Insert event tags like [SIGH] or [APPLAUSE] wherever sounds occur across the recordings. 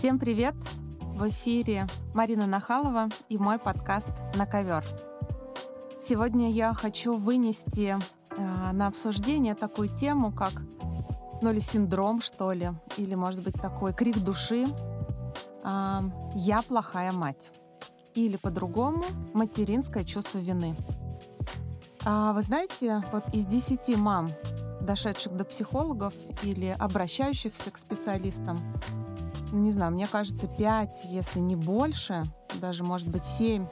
Всем привет! В эфире Марина Нахалова и мой подкаст «На ковер». Сегодня я хочу вынести э, на обсуждение такую тему, как ну или синдром, что ли, или, может быть, такой крик души э, «Я плохая мать» или по-другому «Материнское чувство вины». А вы знаете, вот из десяти мам, дошедших до психологов или обращающихся к специалистам, ну, не знаю, мне кажется, пять, если не больше, даже, может быть, семь,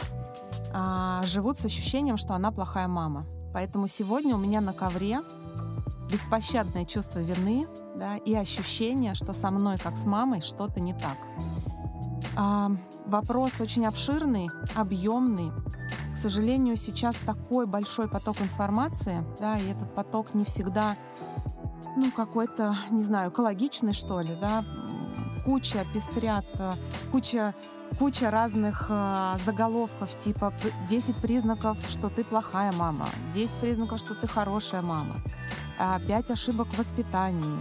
а, живут с ощущением, что она плохая мама. Поэтому сегодня у меня на ковре беспощадное чувство вины да, и ощущение, что со мной, как с мамой, что-то не так. А, вопрос очень обширный, объемный. К сожалению, сейчас такой большой поток информации, да, и этот поток не всегда, ну, какой-то, не знаю, экологичный, что ли, да, куча пестрят, э, куча куча разных э, заголовков, типа 10 признаков, что ты плохая мама, 10 признаков, что ты хорошая мама, 5 ошибок в воспитании,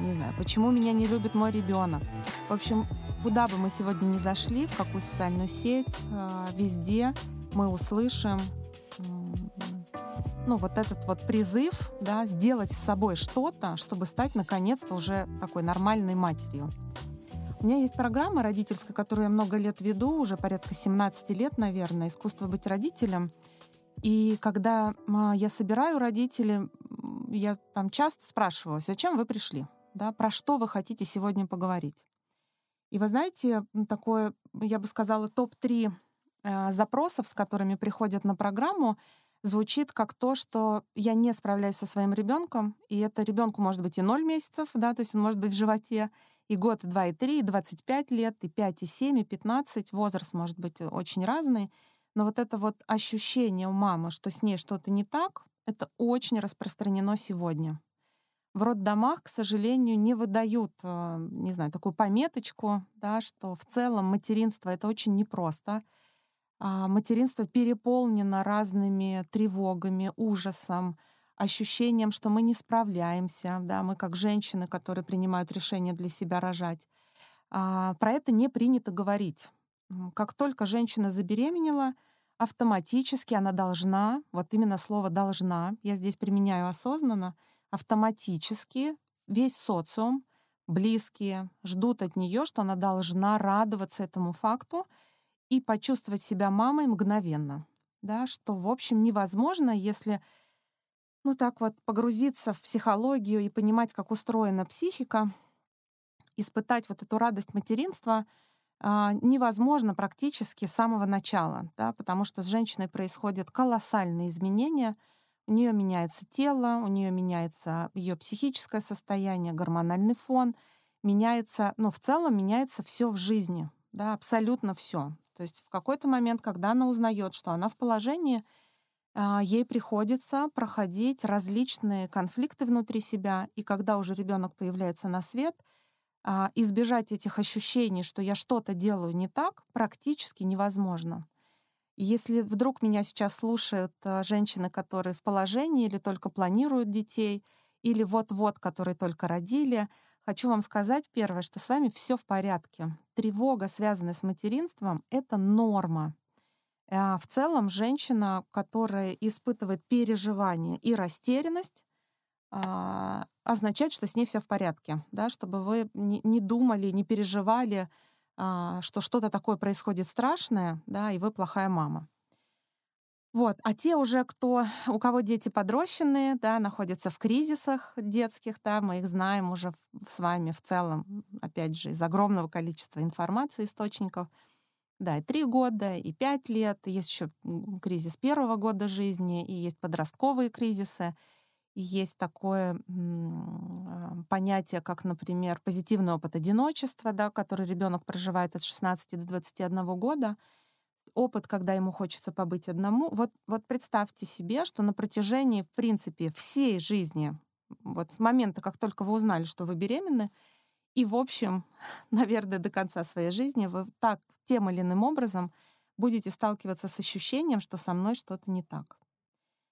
не знаю, почему меня не любит мой ребенок. В общем, куда бы мы сегодня ни зашли, в какую социальную сеть, э, везде мы услышим ну, вот этот вот призыв, да, сделать с собой что-то, чтобы стать, наконец-то, уже такой нормальной матерью. У меня есть программа родительская, которую я много лет веду, уже порядка 17 лет, наверное, «Искусство быть родителем». И когда а, я собираю родителей, я там часто спрашиваю, зачем вы пришли, да, про что вы хотите сегодня поговорить. И вы знаете, такое, я бы сказала, топ-3 э, запросов, с которыми приходят на программу, звучит как то, что я не справляюсь со своим ребенком, и это ребенку может быть и 0 месяцев, да, то есть он может быть в животе, и год, и два, и три, и 25 лет, и 5, и 7, и 15. Возраст может быть э, очень разный. Но вот это вот ощущение у мамы, что с ней что-то не так, это очень распространено сегодня. В роддомах, к сожалению, не выдают, э, не знаю, такую пометочку, да, что в целом материнство — это очень непросто. А материнство переполнено разными тревогами, ужасом, ощущением, что мы не справляемся, да, мы как женщины, которые принимают решение для себя рожать. А, про это не принято говорить. Как только женщина забеременела, автоматически она должна, вот именно слово «должна», я здесь применяю осознанно, автоматически весь социум, близкие ждут от нее, что она должна радоваться этому факту и почувствовать себя мамой мгновенно. Да, что, в общем, невозможно, если ну так вот погрузиться в психологию и понимать, как устроена психика, испытать вот эту радость материнства а, невозможно практически с самого начала, да, потому что с женщиной происходят колоссальные изменения. У нее меняется тело, у нее меняется ее психическое состояние, гормональный фон, меняется, ну, в целом меняется все в жизни, да, абсолютно все. То есть в какой-то момент, когда она узнает, что она в положении, ей приходится проходить различные конфликты внутри себя, и когда уже ребенок появляется на свет, а, избежать этих ощущений, что я что-то делаю не так, практически невозможно. если вдруг меня сейчас слушают а, женщины, которые в положении или только планируют детей, или вот-вот, которые только родили, хочу вам сказать первое, что с вами все в порядке. Тревога, связанная с материнством, это норма. А, в целом женщина, которая испытывает переживание и растерянность, а, означает, что с ней все в порядке, да, чтобы вы не думали, не переживали, а, что что-то такое происходит страшное, да, и вы плохая мама. Вот. А те уже, кто, [LAUGHS] у кого дети подрощенные, да, находятся в кризисах детских, да, мы их знаем уже с вами в целом, опять же, из огромного количества информации, источников — да, и три года, и пять лет, есть еще кризис первого года жизни, и есть подростковые кризисы, и есть такое а, понятие, как, например, позитивный опыт одиночества, да, который ребенок проживает от 16 до 21 года, опыт, когда ему хочется побыть одному. Вот, вот представьте себе, что на протяжении, в принципе, всей жизни, вот с момента, как только вы узнали, что вы беременны, и, в общем, [LAUGHS] наверное, до конца своей жизни вы так тем или иным образом будете сталкиваться с ощущением, что со мной что-то не так.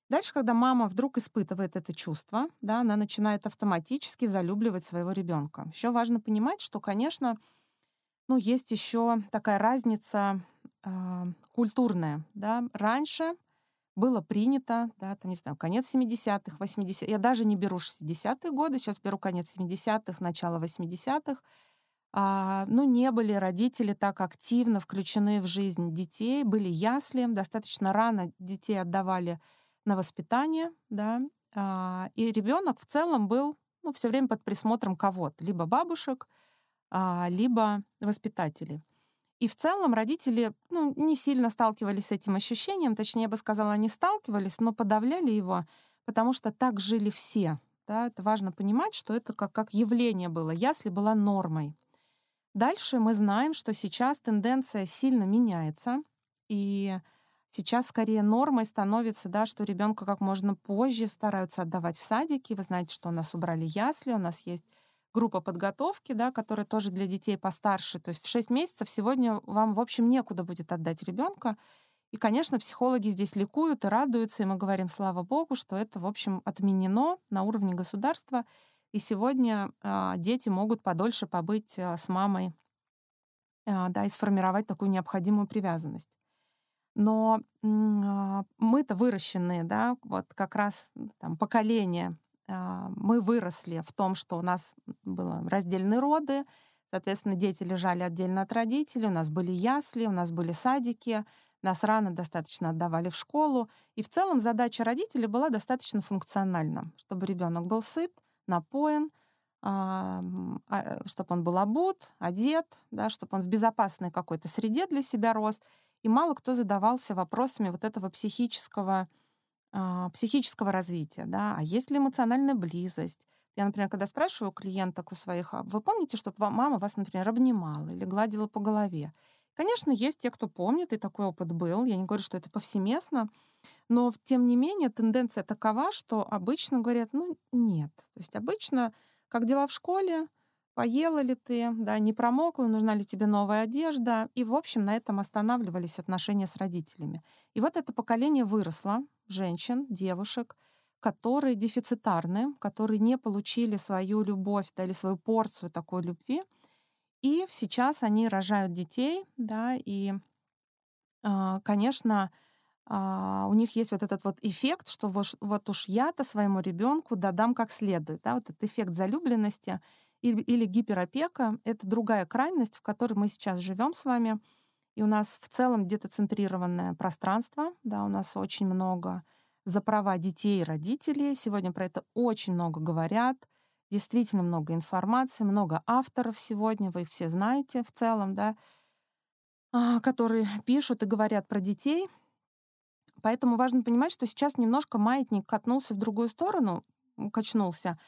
Дальше, когда мама вдруг испытывает это чувство, да, она начинает автоматически залюбливать своего ребенка. Еще важно понимать, что, конечно, ну, есть еще такая разница э, культурная. Да? Раньше было принято, да, там, не знаю, конец 70-х, 80-х, я даже не беру 60-е годы, сейчас беру конец 70-х, начало 80-х, а, ну, не были родители так активно включены в жизнь детей, были ясли, достаточно рано детей отдавали на воспитание, да, а, и ребенок в целом был, ну, все время под присмотром кого-то, либо бабушек, а, либо воспитателей. И в целом родители ну, не сильно сталкивались с этим ощущением, точнее, я бы сказала, они сталкивались, но подавляли его, потому что так жили все. Да? Это важно понимать, что это как, как явление было. Ясли была нормой. Дальше мы знаем, что сейчас тенденция сильно меняется, и сейчас скорее нормой становится, да, что ребенка как можно позже стараются отдавать в садики. Вы знаете, что у нас убрали ясли, у нас есть группа подготовки, да, которая тоже для детей постарше. То есть в 6 месяцев сегодня вам, в общем, некуда будет отдать ребенка. И, конечно, психологи здесь ликуют и радуются, и мы говорим, слава богу, что это, в общем, отменено на уровне государства. И сегодня э, дети могут подольше побыть э, с мамой, э, да, и сформировать такую необходимую привязанность. Но э, мы-то выращенные, да, вот как раз там поколение мы выросли в том, что у нас было раздельные роды, соответственно, дети лежали отдельно от родителей, у нас были ясли, у нас были садики, нас рано достаточно отдавали в школу. И в целом задача родителей была достаточно функциональна, чтобы ребенок был сыт, напоен, а, чтобы он был обут, одет, да, чтобы он в безопасной какой-то среде для себя рос. И мало кто задавался вопросами вот этого психического а, психического развития, да, а есть ли эмоциональная близость. Я, например, когда спрашиваю клиенток у своих, «А вы помните, что мама вас, например, обнимала или гладила по голове? Конечно, есть те, кто помнит, и такой опыт был. Я не говорю, что это повсеместно, но тем не менее тенденция такова, что обычно говорят, ну нет. То есть обычно, как дела в школе, поела ли ты, да, не промокла, нужна ли тебе новая одежда. И, в общем, на этом останавливались отношения с родителями. И вот это поколение выросло, женщин, девушек, которые дефицитарны, которые не получили свою любовь да, или свою порцию такой любви. И сейчас они рожают детей, да, и, а, конечно, а, у них есть вот этот вот эффект, что вот, уж я-то своему ребенку додам как следует, да, вот этот эффект залюбленности или, или гиперопека — это другая крайность, в которой мы сейчас живем с вами — и у нас в целом где-то центрированное пространство, да, у нас очень много за права детей и родителей. Сегодня про это очень много говорят. Действительно много информации, много авторов сегодня, вы их все знаете в целом, да, а, которые пишут и говорят про детей. Поэтому важно понимать, что сейчас немножко маятник катнулся в другую сторону, качнулся.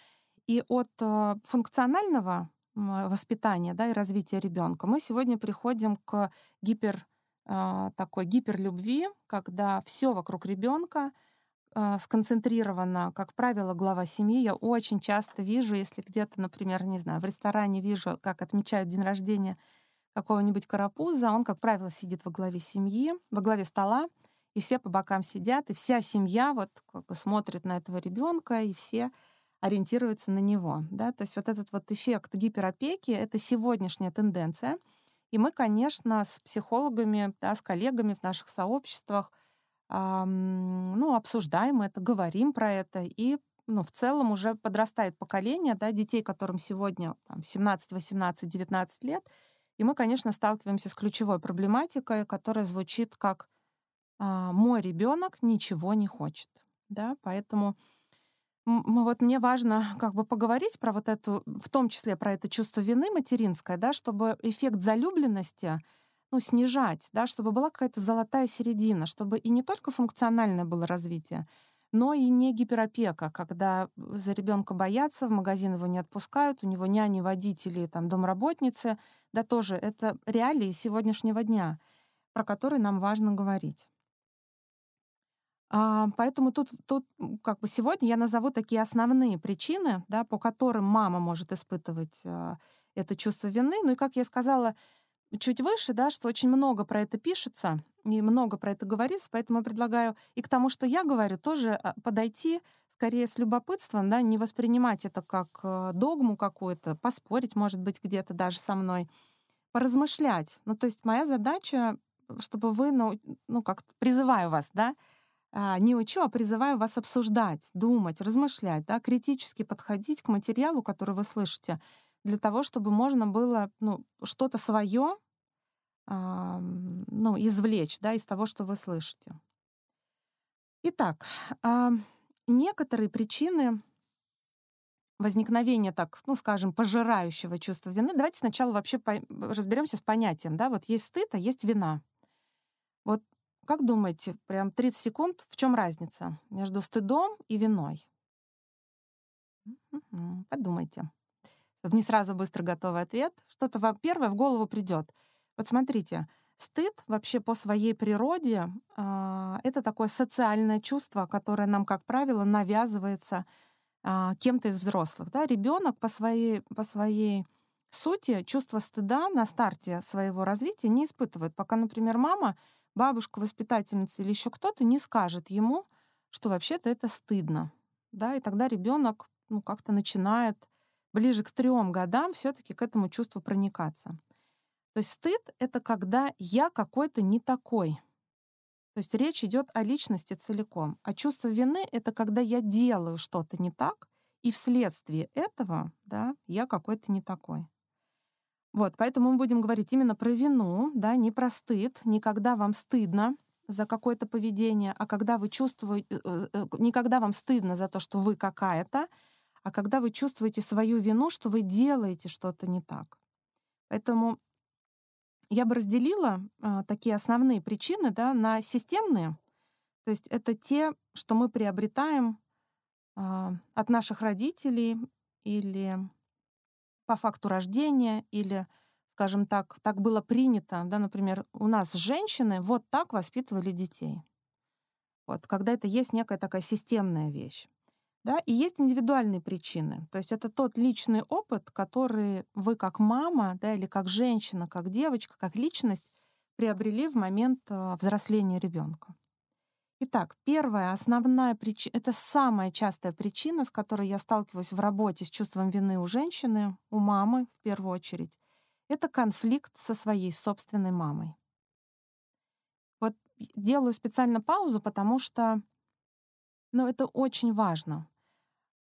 И от э, функционального воспитания да, и развития ребенка, мы сегодня приходим к гипер а, такой гиперлюбви, когда все вокруг ребенка сконцентрировано, как правило, глава семьи. Я очень часто вижу, если где-то, например, не знаю, в ресторане вижу, как отмечают день рождения какого-нибудь карапуза, он, как правило, сидит во главе семьи, во главе стола, и все по бокам сидят, и вся семья вот как бы смотрит на этого ребенка, и все ориентируется на него. Да? То есть вот этот вот эффект гиперопеки — это сегодняшняя тенденция. И мы, конечно, с психологами, да, с коллегами в наших сообществах эм, ну, обсуждаем это, говорим про это. И ну, в целом уже подрастает поколение да, детей, которым сегодня там, 17, 18, 19 лет. И мы, конечно, сталкиваемся с ключевой проблематикой, которая звучит как э, «мой ребенок ничего не хочет». Да? Поэтому вот мне важно как бы поговорить про вот эту, в том числе про это чувство вины материнское, да, чтобы эффект залюбленности ну, снижать, да, чтобы была какая-то золотая середина, чтобы и не только функциональное было развитие, но и не гиперопека, когда за ребенка боятся, в магазин его не отпускают, у него няни, водители, там, домработницы, да тоже это реалии сегодняшнего дня, про которые нам важно говорить. А, поэтому тут, тут как бы сегодня я назову такие основные причины, да, по которым мама может испытывать а, это чувство вины. Ну и, как я сказала чуть выше, да, что очень много про это пишется и много про это говорится, поэтому я предлагаю и к тому, что я говорю, тоже а, подойти скорее с любопытством, да, не воспринимать это как догму какую-то, поспорить, может быть, где-то даже со мной, поразмышлять. Ну, то есть моя задача, чтобы вы, ну, ну как призываю вас, да, не учу, а призываю вас обсуждать, думать, размышлять, да, критически подходить к материалу, который вы слышите, для того, чтобы можно было ну, что-то свое э, ну, извлечь да, из того, что вы слышите. Итак, э, некоторые причины возникновения, так, ну, скажем, пожирающего чувства вины. Давайте сначала вообще по- разберемся с понятием. Да? Вот есть стыд, а есть вина. Как думаете, прям 30 секунд, в чем разница между стыдом и виной? Подумайте. Не сразу быстро готовый ответ. Что-то вам первое в голову придет. Вот смотрите, стыд вообще по своей природе э, это такое социальное чувство, которое нам, как правило, навязывается э, кем-то из взрослых. Да? Ребенок по своей, по своей сути чувство стыда на старте своего развития не испытывает. Пока, например, мама бабушка, воспитательница или еще кто-то не скажет ему, что вообще-то это стыдно. Да, и тогда ребенок ну, как-то начинает ближе к трем годам все-таки к этому чувству проникаться. То есть стыд — это когда я какой-то не такой. То есть речь идет о личности целиком. А чувство вины — это когда я делаю что-то не так, и вследствие этого да, я какой-то не такой. Вот, поэтому мы будем говорить именно про вину, да, не про стыд, не вам стыдно за какое-то поведение, а когда вы чувствуете, э, э, не когда вам стыдно за то, что вы какая-то, а когда вы чувствуете свою вину, что вы делаете что-то не так. Поэтому я бы разделила а, такие основные причины да, на системные. То есть это те, что мы приобретаем а, от наших родителей или по факту рождения или, скажем так, так было принято, да, например, у нас женщины вот так воспитывали детей. Вот, когда это есть некая такая системная вещь. Да, и есть индивидуальные причины. То есть это тот личный опыт, который вы как мама, да, или как женщина, как девочка, как личность приобрели в момент э, взросления ребенка. Итак, первая основная причина, это самая частая причина, с которой я сталкиваюсь в работе с чувством вины у женщины, у мамы в первую очередь, это конфликт со своей собственной мамой. Вот делаю специально паузу, потому что ну, это очень важно.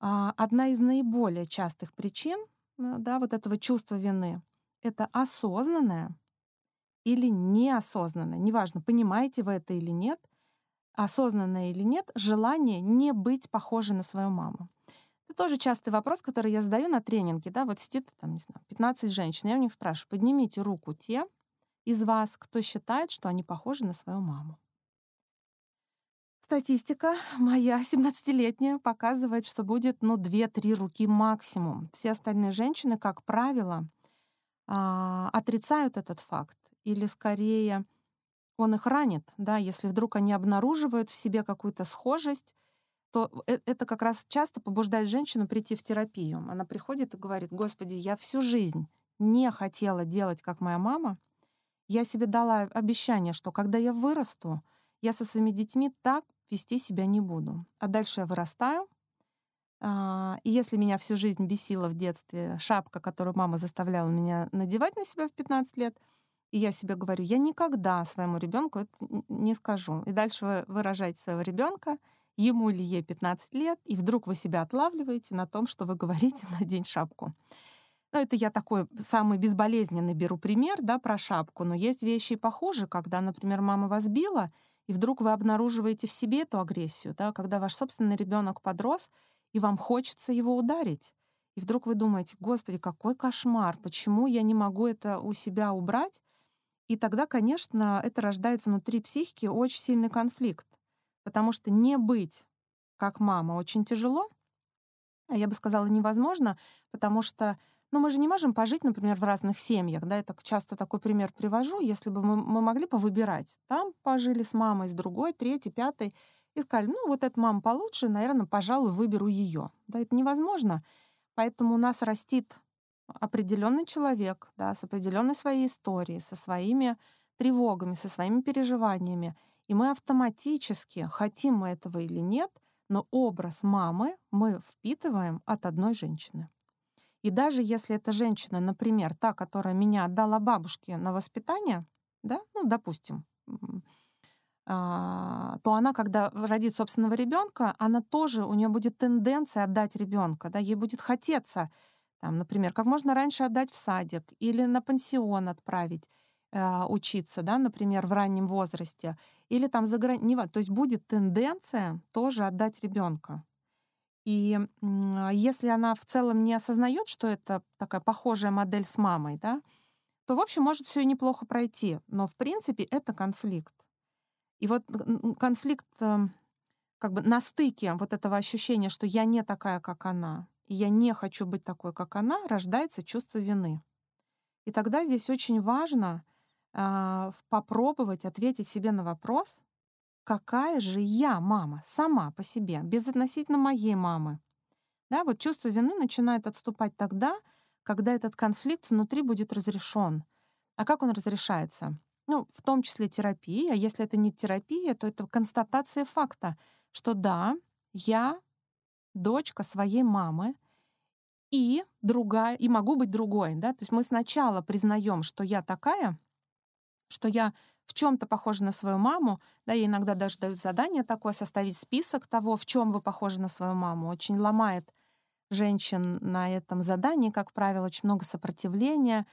А, одна из наиболее частых причин э, да, вот этого чувства вины — это осознанное или неосознанное, неважно, понимаете вы это или нет — осознанное или нет, желание не быть похожей на свою маму. Это тоже частый вопрос, который я задаю на тренинге. Да? Вот сидит там, не знаю, 15 женщин, я у них спрашиваю, поднимите руку те из вас, кто считает, что они похожи на свою маму. Статистика моя 17-летняя показывает, что будет ну, 2-3 руки максимум. Все остальные женщины, как правило, а, отрицают этот факт или скорее он их ранит, да, если вдруг они обнаруживают в себе какую-то схожесть, то э, это как раз часто побуждает женщину прийти в терапию. Она приходит и говорит, Господи, я всю жизнь не хотела делать, как моя мама. Я себе дала обещание, что когда я вырасту, я со своими детьми так вести себя не буду. А дальше я вырастаю, а, и если меня всю жизнь бесила в детстве шапка, которую мама заставляла меня надевать на себя в 15 лет — и я себе говорю, я никогда своему ребенку это не скажу. И дальше вы выражаете своего ребенка, ему или ей 15 лет, и вдруг вы себя отлавливаете на том, что вы говорите [LAUGHS] «надень шапку». Ну, это я такой самый безболезненный беру пример, да, про шапку. Но есть вещи и похуже, когда, например, мама вас била, и вдруг вы обнаруживаете в себе эту агрессию, да, когда ваш собственный ребенок подрос, и вам хочется его ударить. И вдруг вы думаете, господи, какой кошмар, почему я не могу это у себя убрать? И тогда, конечно, это рождает внутри психики очень сильный конфликт, потому что не быть как мама очень тяжело, а я бы сказала, невозможно, потому что ну, мы же не можем пожить, например, в разных семьях. Да, я так часто такой пример привожу. Если бы мы, мы могли бы выбирать, там пожили с мамой, с другой, третьей, пятой, и сказали, ну, вот эта мама получше, наверное, пожалуй, выберу ее. Да, это невозможно. Поэтому у нас растит определенный человек, да, с определенной своей историей, со своими тревогами, со своими переживаниями. И мы автоматически, хотим мы этого или нет, но образ мамы мы впитываем от одной женщины. И даже если эта женщина, например, та, которая меня отдала бабушке на воспитание, да, ну, допустим, а, то она, когда родит собственного ребенка, она тоже, у нее будет тенденция отдать ребенка, да, ей будет хотеться, там, например, как можно раньше отдать в садик или на пансион отправить э, учиться, да, например, в раннем возрасте, или там за границей, то есть будет тенденция тоже отдать ребенка. И если она в целом не осознает, что это такая похожая модель с мамой, да, то, в общем, может все и неплохо пройти. Но, в принципе, это конфликт. И вот конфликт эм, как бы на стыке вот этого ощущения, что я не такая, как она, я не хочу быть такой, как она, рождается чувство вины. И тогда здесь очень важно э, попробовать ответить себе на вопрос, какая же я мама сама по себе, безотносительно моей мамы. Да, вот чувство вины начинает отступать тогда, когда этот конфликт внутри будет разрешен. А как он разрешается? ну, в том числе терапия. Если это не терапия, то это констатация факта, что да, я дочка своей мамы, и другая, и могу быть другой, да, то есть мы сначала признаем, что я такая, что я в чем-то похожа на свою маму, да, ей иногда даже дают задание такое, составить список того, в чем вы похожи на свою маму. Очень ломает женщин на этом задании, как правило, очень много сопротивления,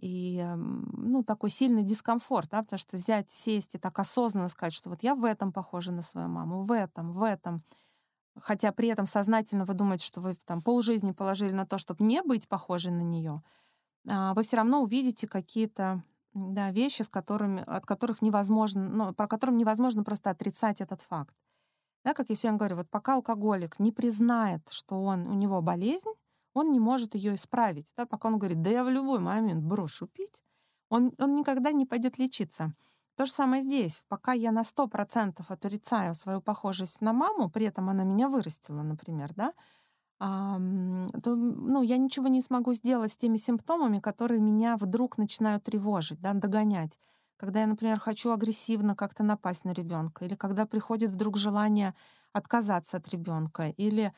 и ну, такой сильный дискомфорт, да, потому что взять, сесть и так осознанно сказать, что вот я в этом похожа на свою маму, в этом, в этом, хотя при этом сознательно вы думаете, что вы там полжизни положили на то, чтобы не быть похожей на нее, а, вы все равно увидите какие-то да, вещи, с которыми, от которых невозможно, ну, про которым невозможно просто отрицать этот факт. Да, как я сегодня говорю, вот пока алкоголик не признает, что он, у него болезнь, он не может ее исправить. Да, пока он говорит, да я в любой момент брошу пить, он, он никогда не пойдет лечиться. То же самое здесь. Пока я на 100% отрицаю свою похожесть на маму, при этом она меня вырастила, например, да, то ну, я ничего не смогу сделать с теми симптомами, которые меня вдруг начинают тревожить, да, догонять. Когда я, например, хочу агрессивно как-то напасть на ребенка, или когда приходит вдруг желание отказаться от ребенка, или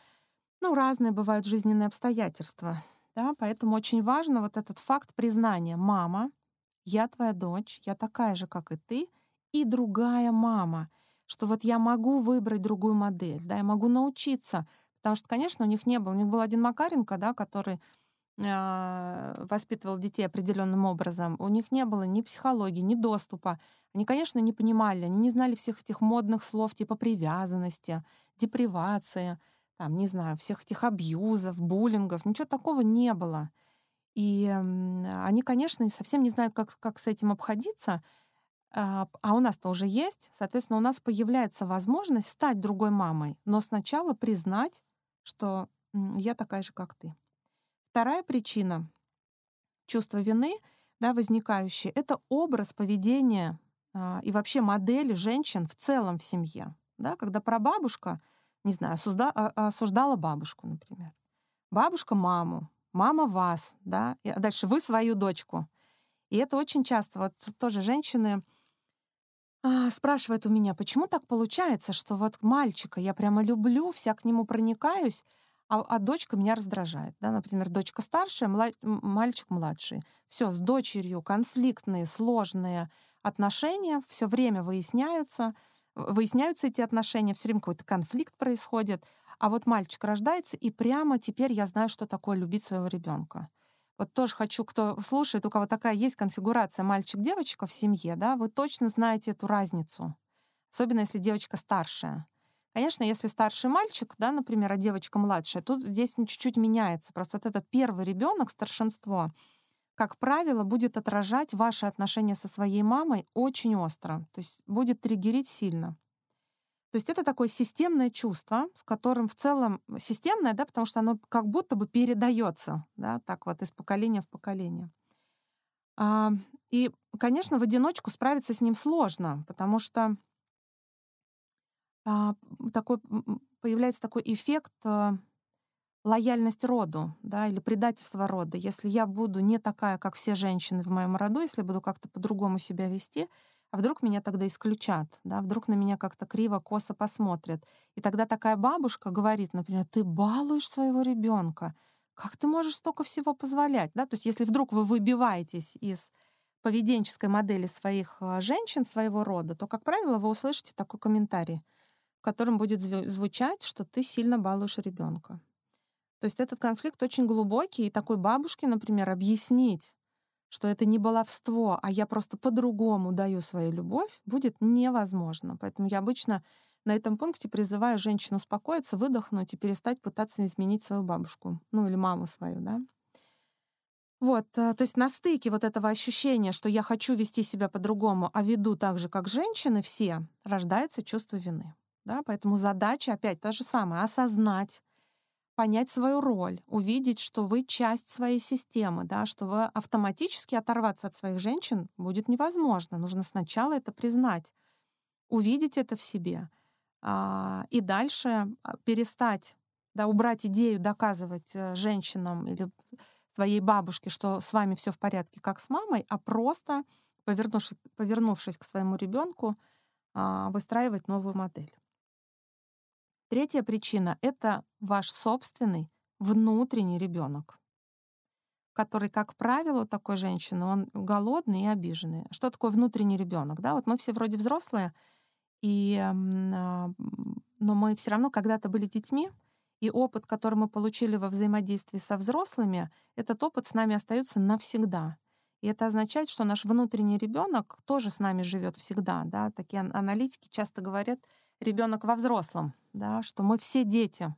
ну, разные бывают жизненные обстоятельства, да, поэтому очень важно вот этот факт признания. Мама, я твоя дочь, я такая же, как и ты, и другая мама, что вот я могу выбрать другую модель, да, я могу научиться, потому что, конечно, у них не было, у них был один Макаренко, да, который э, воспитывал детей определенным образом, у них не было ни психологии, ни доступа. Они, конечно, не понимали, они не знали всех этих модных слов типа привязанности, депривация — там, не знаю, всех этих абьюзов, буллингов, ничего такого не было. И они, конечно, совсем не знают, как, как с этим обходиться, а, а у нас-то уже есть. Соответственно, у нас появляется возможность стать другой мамой, но сначала признать, что я такая же, как ты. Вторая причина чувства вины, да, возникающие, это образ поведения а, и вообще модели женщин в целом в семье. Да, когда прабабушка — не знаю, а, осуждала бабушку, например. Бабушка маму, мама вас, да, а дальше вы свою дочку. И это очень часто, вот тоже женщины а, спрашивают у меня, почему так получается, что вот мальчика я прямо люблю, вся к нему проникаюсь, а, а дочка меня раздражает. Да? Например, дочка старшая, млад... мальчик младший. Все, с дочерью конфликтные, сложные отношения, все время выясняются — выясняются эти отношения, все время какой-то конфликт происходит. А вот мальчик рождается, и прямо теперь я знаю, что такое любить своего ребенка. Вот тоже хочу, кто слушает, у кого такая есть конфигурация мальчик-девочка в семье, да, вы точно знаете эту разницу. Особенно если девочка старшая. Конечно, если старший мальчик, да, например, а девочка младшая, тут здесь чуть-чуть меняется. Просто вот этот первый ребенок, старшинство, как правило, будет отражать ваши отношения со своей мамой очень остро, то есть будет триггерить сильно. То есть это такое системное чувство, с которым в целом системное, да, потому что оно как будто бы передается, да, так вот из поколения в поколение. А, и, конечно, в одиночку справиться с ним сложно, потому что а, такой, появляется такой эффект а, лояльность роду, да, или предательство рода. Если я буду не такая, как все женщины в моем роду, если буду как-то по-другому себя вести, а вдруг меня тогда исключат, да, вдруг на меня как-то криво, косо посмотрят. И тогда такая бабушка говорит, например, ты балуешь своего ребенка, как ты можешь столько всего позволять? Да? То есть если вдруг вы выбиваетесь из поведенческой модели своих а, женщин своего рода, то, как правило, вы услышите такой комментарий, в котором будет звучать, что ты сильно балуешь ребенка. То есть этот конфликт очень глубокий, и такой бабушке, например, объяснить, что это не баловство, а я просто по-другому даю свою любовь, будет невозможно. Поэтому я обычно на этом пункте призываю женщину успокоиться, выдохнуть и перестать пытаться изменить свою бабушку, ну или маму свою, да. Вот, э, то есть на стыке вот этого ощущения, что я хочу вести себя по-другому, а веду так же, как женщины все, рождается чувство вины. Да? Поэтому задача опять та же самая — осознать, понять свою роль, увидеть, что вы часть своей системы, да, что вы автоматически оторваться от своих женщин будет невозможно. Нужно сначала это признать, увидеть это в себе — а, и дальше а, перестать, да, убрать идею доказывать э, женщинам или своей бабушке, что с вами все в порядке, как с мамой, а просто, повернувшись, повернувшись к своему ребенку, а, выстраивать новую модель. Третья причина — это ваш собственный внутренний ребенок, который, как правило, у такой женщины, он голодный и обиженный. Что такое внутренний ребенок? Да, вот мы все вроде взрослые, и, а, но мы все равно когда-то были детьми, и опыт, который мы получили во взаимодействии со взрослыми, этот опыт с нами остается навсегда. И это означает, что наш внутренний ребенок тоже с нами живет всегда. Да? Такие аналитики часто говорят, ребенок во взрослом, да? что мы все дети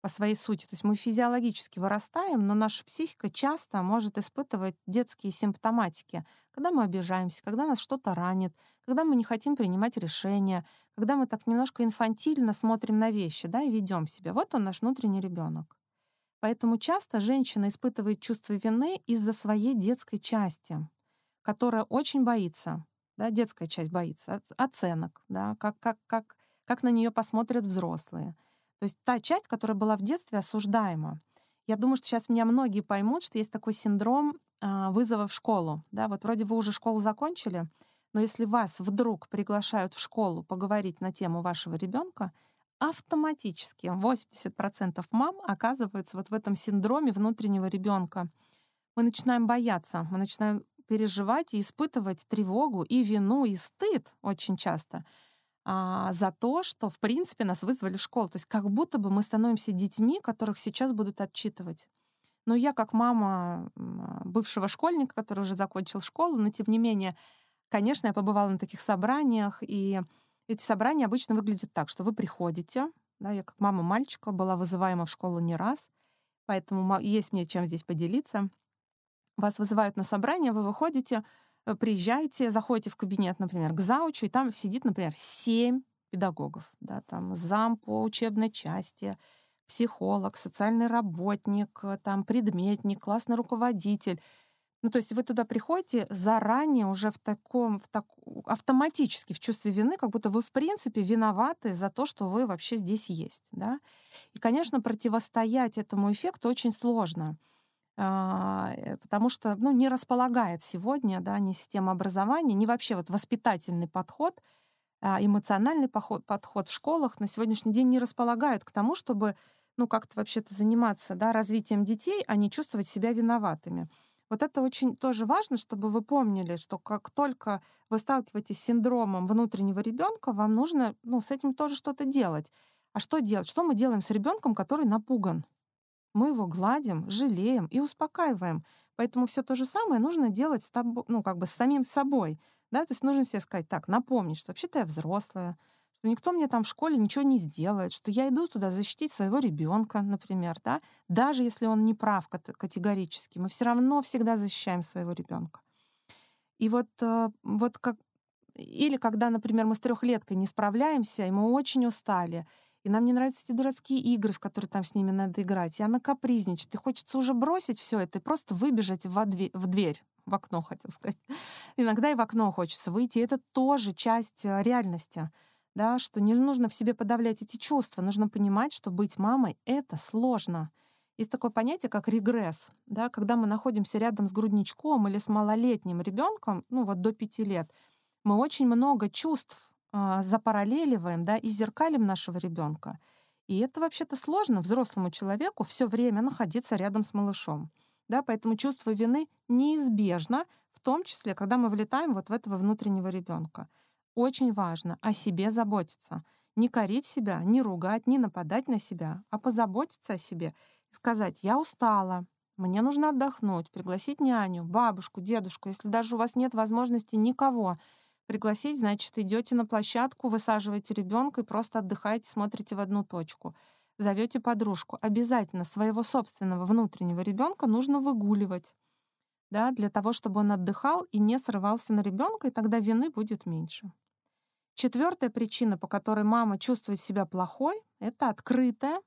по своей сути. То есть мы физиологически вырастаем, но наша психика часто может испытывать детские симптоматики, когда мы обижаемся, когда нас что-то ранит, когда мы не хотим принимать решения, когда мы так немножко инфантильно смотрим на вещи, да, и ведем себя. Вот он наш внутренний ребенок. Поэтому часто женщина испытывает чувство вины из-за своей детской части, которая очень боится, да, детская часть боится оценок, да, как, как, как, как на нее посмотрят взрослые — то есть та часть, которая была в детстве осуждаема. Я думаю, что сейчас меня многие поймут, что есть такой синдром э, вызова в школу. Да, вот вроде вы уже школу закончили, но если вас вдруг приглашают в школу поговорить на тему вашего ребенка, автоматически 80% мам оказываются вот в этом синдроме внутреннего ребенка. Мы начинаем бояться, мы начинаем переживать и испытывать тревогу и вину, и стыд очень часто — а, за то, что, в принципе, нас вызвали в школу. То есть как будто бы мы становимся детьми, которых сейчас будут отчитывать. Но я, как мама бывшего школьника, который уже закончил школу, но тем не менее, конечно, я побывала на таких собраниях, и эти собрания обычно выглядят так, что вы приходите, да, я как мама мальчика была вызываема в школу не раз, поэтому есть мне чем здесь поделиться. Вас вызывают на собрание, вы выходите, Э, приезжайте, заходите в кабинет, например, к заучу, и там сидит, например, семь педагогов, да, там зам по учебной части, психолог, социальный работник, э, там предметник, классный руководитель. Ну, то есть вы туда приходите заранее уже в таком, в так, автоматически в чувстве вины, как будто вы, в принципе, виноваты за то, что вы вообще здесь есть, да. И, конечно, противостоять этому эффекту очень сложно. А, э, потому что ну, не располагает сегодня да, ни система образования, ни вообще вот воспитательный подход, а, эмоциональный подход, в школах на сегодняшний день не располагает к тому, чтобы ну, как-то вообще-то заниматься да, развитием детей, а не чувствовать себя виноватыми. Вот это очень тоже важно, чтобы вы помнили, что как только вы сталкиваетесь с синдромом внутреннего ребенка, вам нужно ну, с этим тоже что-то делать. А что делать? Что мы делаем с ребенком, который напуган? Мы его гладим, жалеем и успокаиваем. Поэтому все то же самое нужно делать с тобой, ну, как бы с самим собой. Да? То есть нужно себе сказать, так, напомнить, что вообще-то я взрослая, что никто мне там в школе ничего не сделает, что я иду туда защитить своего ребенка, например, да, даже если он не прав категорически, мы все равно всегда защищаем своего ребенка. И вот, э, вот как или когда, например, мы с трехлеткой не справляемся, и мы очень устали, и нам не нравятся эти дурацкие игры, в которые там с ними надо играть. И она капризничает. И хочется уже бросить все это и просто выбежать в, дверь, в [LAUGHS] дверь, в окно, хотел сказать. Иногда и в окно хочется выйти. И это тоже часть э, реальности. Да, что не нужно в себе подавлять эти чувства. Нужно понимать, что быть мамой — это сложно. Есть такое понятие, как регресс. Да, когда мы находимся рядом с грудничком или с малолетним ребенком, ну вот до пяти лет, мы очень много чувств запараллеливаем, да, и зеркалим нашего ребенка. И это вообще-то сложно взрослому человеку все время находиться рядом с малышом. Да, поэтому чувство вины неизбежно, в том числе, когда мы влетаем вот в этого внутреннего ребенка. Очень важно о себе заботиться. Не корить себя, не ругать, не нападать на себя, а позаботиться о себе сказать «я устала», мне нужно отдохнуть, пригласить няню, бабушку, дедушку. Если даже у вас нет возможности никого пригласить, значит, идете на площадку, высаживаете ребенка и просто отдыхаете, смотрите в одну точку. Зовете подружку. Обязательно своего собственного внутреннего ребенка нужно выгуливать да, для того, чтобы он отдыхал и не срывался на ребенка, и тогда вины будет меньше. Четвертая причина, по которой мама чувствует себя плохой, это открытое,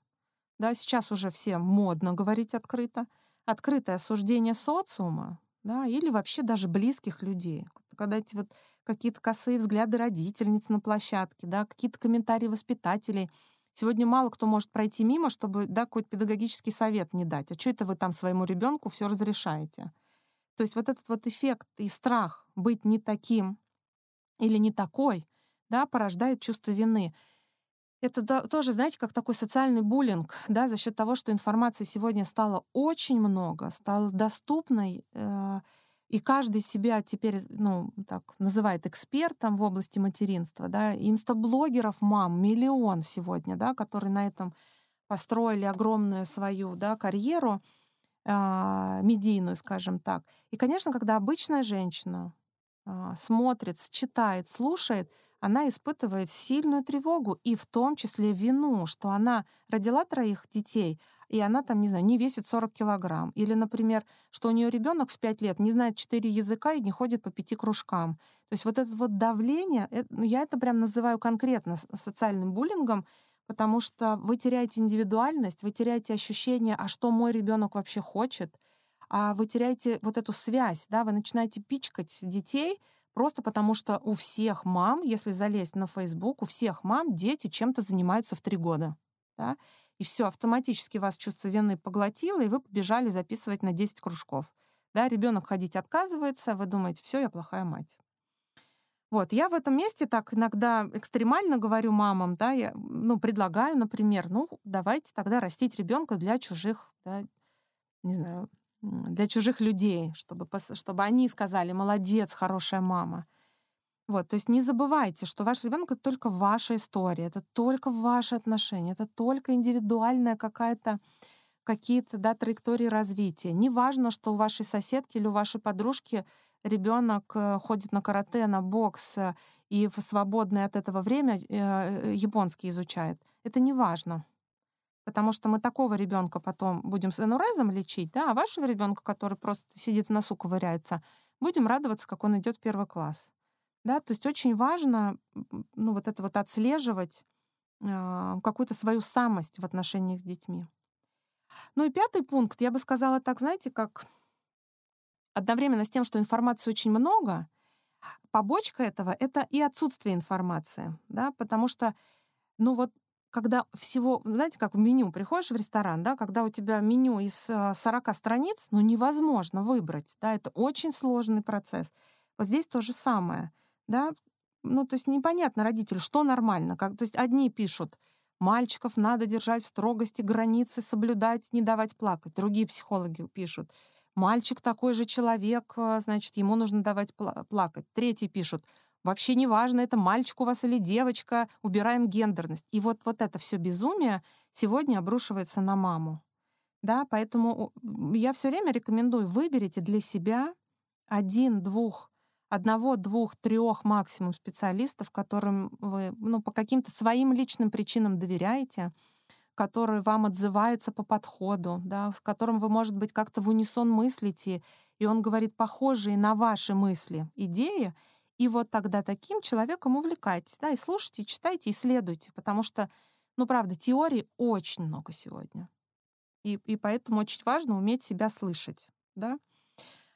да, сейчас уже все модно говорить открыто, открытое осуждение социума, да, или вообще даже близких людей. Когда эти вот какие-то косые взгляды родительниц на площадке, да, какие-то комментарии воспитателей. Сегодня мало кто может пройти мимо, чтобы да, какой-то педагогический совет не дать. А что это вы там своему ребенку все разрешаете? То есть вот этот вот эффект и страх быть не таким или не такой, да, порождает чувство вины. Это тоже, знаете, как такой социальный буллинг, да, за счет того, что информации сегодня стало очень много, стала доступной, э, и каждый себя теперь, ну, так называет экспертом в области материнства, да, инстаблогеров мам миллион сегодня, да, которые на этом построили огромную свою, да, карьеру, э, медийную, скажем так. И, конечно, когда обычная женщина э, смотрит, читает, слушает, она испытывает сильную тревогу и в том числе вину, что она родила троих детей, и она там, не знаю, не весит 40 килограмм. Или, например, что у нее ребенок в 5 лет не знает 4 языка и не ходит по пяти кружкам. То есть вот это вот давление, это, ну, я это прям называю конкретно социальным буллингом, потому что вы теряете индивидуальность, вы теряете ощущение, а что мой ребенок вообще хочет, а вы теряете вот эту связь, да, вы начинаете пичкать детей, просто потому что у всех мам, если залезть на Facebook, у всех мам дети чем-то занимаются в три года. Да? И все, автоматически вас чувство вины поглотило, и вы побежали записывать на 10 кружков. Да, ребенок ходить отказывается, вы думаете, все, я плохая мать. Вот, я в этом месте так иногда экстремально говорю мамам, да, я, ну, предлагаю, например, ну, давайте тогда растить ребенка для чужих, да, не знаю, для чужих людей, чтобы, чтобы они сказали, молодец, хорошая мама. Вот, то есть не забывайте, что ваш ребенок это только ваша история, это только ваши отношения, это только индивидуальная какая-то какие-то да, траектории развития. Неважно, что у вашей соседки или у вашей подружки ребенок э, ходит на карате, на бокс э, и в свободное от этого время э, японский изучает. Это не важно. Потому что мы такого ребенка потом будем с энурезом лечить, да, а вашего ребенка, который просто сидит в носу ковыряется, будем радоваться, как он идет в первый класс. Да, то есть очень важно ну, вот это вот отслеживать э, какую-то свою самость в отношениях с детьми. Ну и пятый пункт, я бы сказала так, знаете, как одновременно с тем, что информации очень много, побочка этого — это и отсутствие информации, да, потому что, ну вот, когда всего, знаете, как в меню, приходишь в ресторан, да, когда у тебя меню из 40 э, страниц, ну невозможно выбрать, да, это очень сложный процесс. Вот здесь то же самое — да, ну, то есть непонятно родителю, что нормально. Как, то есть одни пишут, мальчиков надо держать в строгости, границы соблюдать, не давать плакать. Другие психологи пишут, мальчик такой же человек, э, значит, ему нужно давать плакать. Третьи пишут, вообще не важно, это мальчик у вас или девочка, убираем гендерность. И вот, вот это все безумие сегодня обрушивается на маму. Да, поэтому я все время рекомендую, выберите для себя один-двух одного, двух, трех максимум специалистов, которым вы ну, по каким-то своим личным причинам доверяете, который вам отзывается по подходу, да, с которым вы, может быть, как-то в унисон мыслите, и он говорит похожие на ваши мысли идеи, и вот тогда таким человеком увлекайтесь, да, и слушайте, и читайте, исследуйте, потому что, ну, правда, теории очень много сегодня. И, и поэтому очень важно уметь себя слышать, да.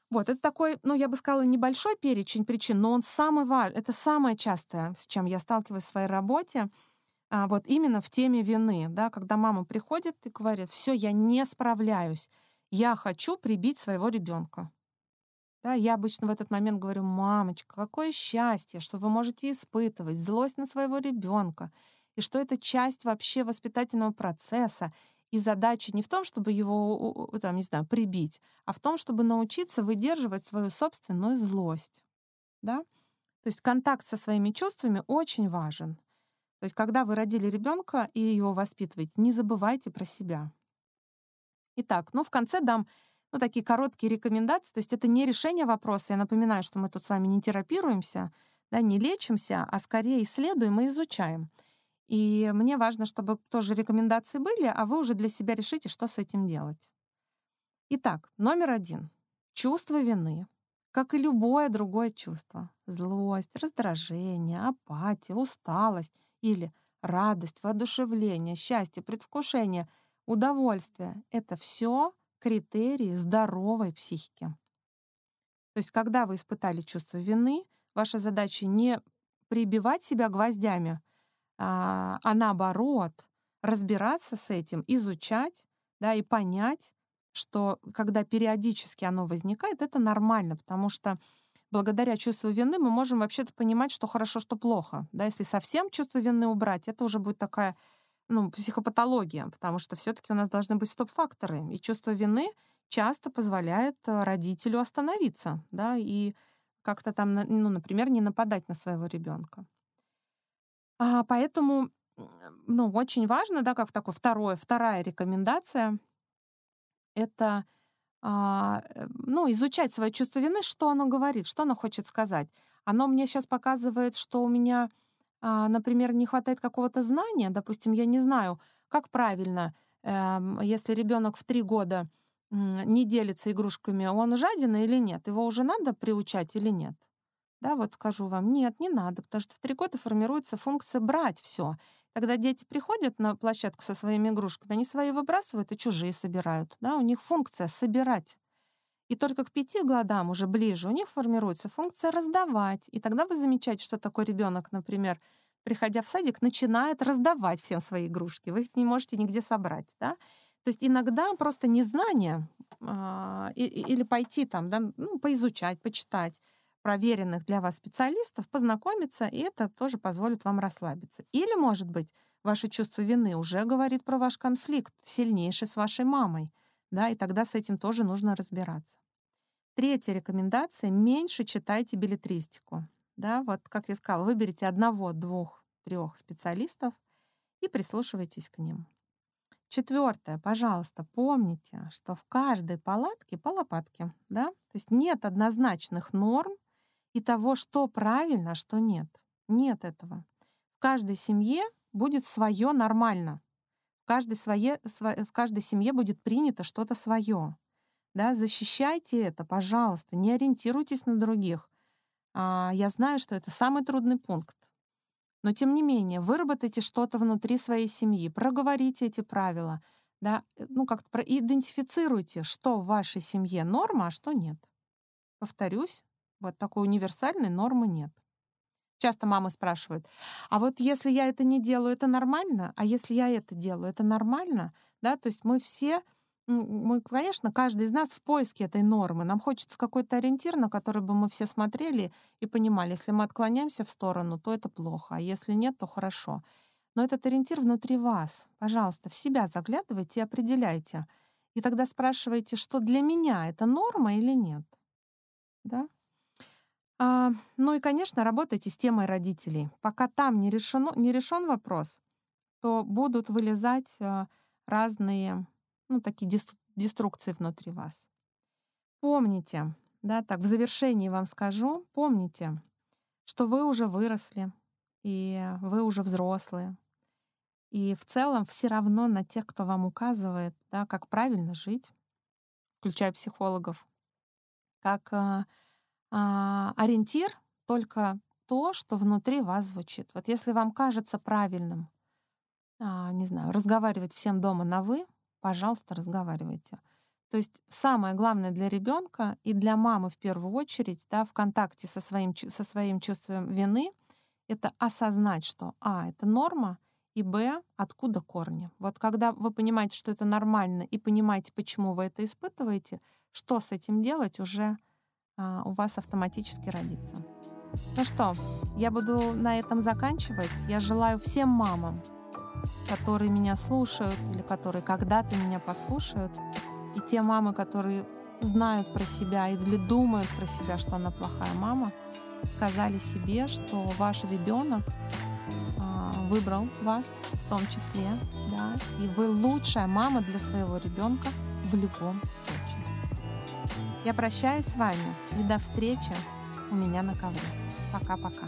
Вот, это такой, ну, я бы сказала, небольшой перечень причин, но он самый важный. Это самое частое, с чем я сталкиваюсь в своей работе, а, вот именно в теме вины, да, когда мама приходит и говорит, все, я не справляюсь, я хочу прибить своего ребенка. Да, я обычно в этот момент говорю, мамочка, какое счастье, что вы можете испытывать злость на своего ребенка, и что это часть вообще воспитательного процесса, и задача не в том, чтобы его, там, не знаю, прибить, а в том, чтобы научиться выдерживать свою собственную злость. Да? То есть контакт со своими чувствами очень важен. То есть когда вы родили ребенка и его воспитываете, не забывайте про себя. Итак, ну в конце дам ну, такие короткие рекомендации. То есть это не решение вопроса. Я напоминаю, что мы тут с вами не терапируемся, да, не лечимся, а скорее исследуем и изучаем. И мне важно, чтобы тоже рекомендации были, а вы уже для себя решите, что с этим делать. Итак, номер один. Чувство вины. Как и любое другое чувство. Злость, раздражение, апатия, усталость или радость, воодушевление, счастье, предвкушение, удовольствие — это все критерии здоровой психики. То есть, когда вы испытали чувство вины, ваша задача не прибивать себя гвоздями, а, а наоборот разбираться с этим, изучать, да, и понять, что когда периодически оно возникает, это нормально, потому что благодаря чувству вины мы можем вообще-то понимать, что хорошо, что плохо. Да, если совсем чувство вины убрать, это уже будет такая ну, психопатология, потому что все-таки у нас должны быть стоп-факторы. И чувство вины часто позволяет э, родителю остановиться, да, и как-то там, ну, например, не нападать на своего ребенка. А, поэтому, ну, очень важно, да, как такое второе, вторая рекомендация, это а, э, ну, изучать свое чувство вины, что оно говорит, что оно хочет сказать. Оно мне сейчас показывает, что у меня а, например, не хватает какого-то знания, допустим, я не знаю, как правильно, эм, если ребенок в три года не делится игрушками, он жаден или нет? Его уже надо приучать или нет? Да, вот скажу вам, нет, не надо, потому что в три года формируется функция брать все. Когда дети приходят на площадку со своими игрушками, они свои выбрасывают и чужие собирают. Да, у них функция собирать. И только к пяти годам, уже ближе, у них формируется функция раздавать. И тогда вы замечаете, что такой ребенок, например, приходя в садик, начинает раздавать всем свои игрушки. Вы их не можете нигде собрать. Да? То есть иногда просто незнание э, или пойти там, да, ну, поизучать, почитать проверенных для вас специалистов, познакомиться, и это тоже позволит вам расслабиться. Или, может быть, ваше чувство вины уже говорит про ваш конфликт сильнейший с вашей мамой да, и тогда с этим тоже нужно разбираться. Третья рекомендация — меньше читайте билетристику. Да, вот, как я сказала, выберите одного, двух, трех специалистов и прислушивайтесь к ним. Четвертое, пожалуйста, помните, что в каждой палатке по лопатке, да, то есть нет однозначных норм и того, что правильно, а что нет. Нет этого. В каждой семье будет свое нормально каждой, свое, в каждой семье будет принято что-то свое. Да, защищайте это, пожалуйста, не ориентируйтесь на других. А, я знаю, что это самый трудный пункт. Но тем не менее, выработайте что-то внутри своей семьи, проговорите эти правила, да, э, ну как-то идентифицируйте, что в вашей семье норма, а что нет. Повторюсь, вот такой универсальной нормы нет. Часто мамы спрашивают, а вот если я это не делаю, это нормально? А если я это делаю, это нормально? Да, то есть мы все, мы, конечно, каждый из нас в поиске этой нормы. Нам хочется какой-то ориентир, на который бы мы все смотрели и понимали, если мы отклоняемся в сторону, то это плохо, а если нет, то хорошо. Но этот ориентир внутри вас. Пожалуйста, в себя заглядывайте и определяйте. И тогда спрашивайте, что для меня это норма или нет. Да? А, ну и, конечно, работайте с темой родителей. Пока там не, решено, не решен вопрос, то будут вылезать а, разные, ну, такие деструкции внутри вас. Помните, да, так в завершении вам скажу, помните, что вы уже выросли, и вы уже взрослые. И в целом все равно на тех, кто вам указывает, да, как правильно жить, включая психологов, как а, ориентир только то, что внутри вас звучит. Вот если вам кажется правильным, а, не знаю, разговаривать всем дома на вы, пожалуйста, разговаривайте. То есть самое главное для ребенка и для мамы в первую очередь, да, в контакте со своим, со своим чувством вины, это осознать, что А — это норма, и Б — откуда корни. Вот когда вы понимаете, что это нормально, и понимаете, почему вы это испытываете, что с этим делать, уже у вас автоматически родится. Ну что, я буду на этом заканчивать. Я желаю всем мамам, которые меня слушают или которые когда-то меня послушают, и те мамы, которые знают про себя или думают про себя, что она плохая мама, сказали себе, что ваш ребенок а, выбрал вас в том числе, да, и вы лучшая мама для своего ребенка в любом случае. Я прощаюсь с вами и до встречи у меня на ковре. Пока-пока.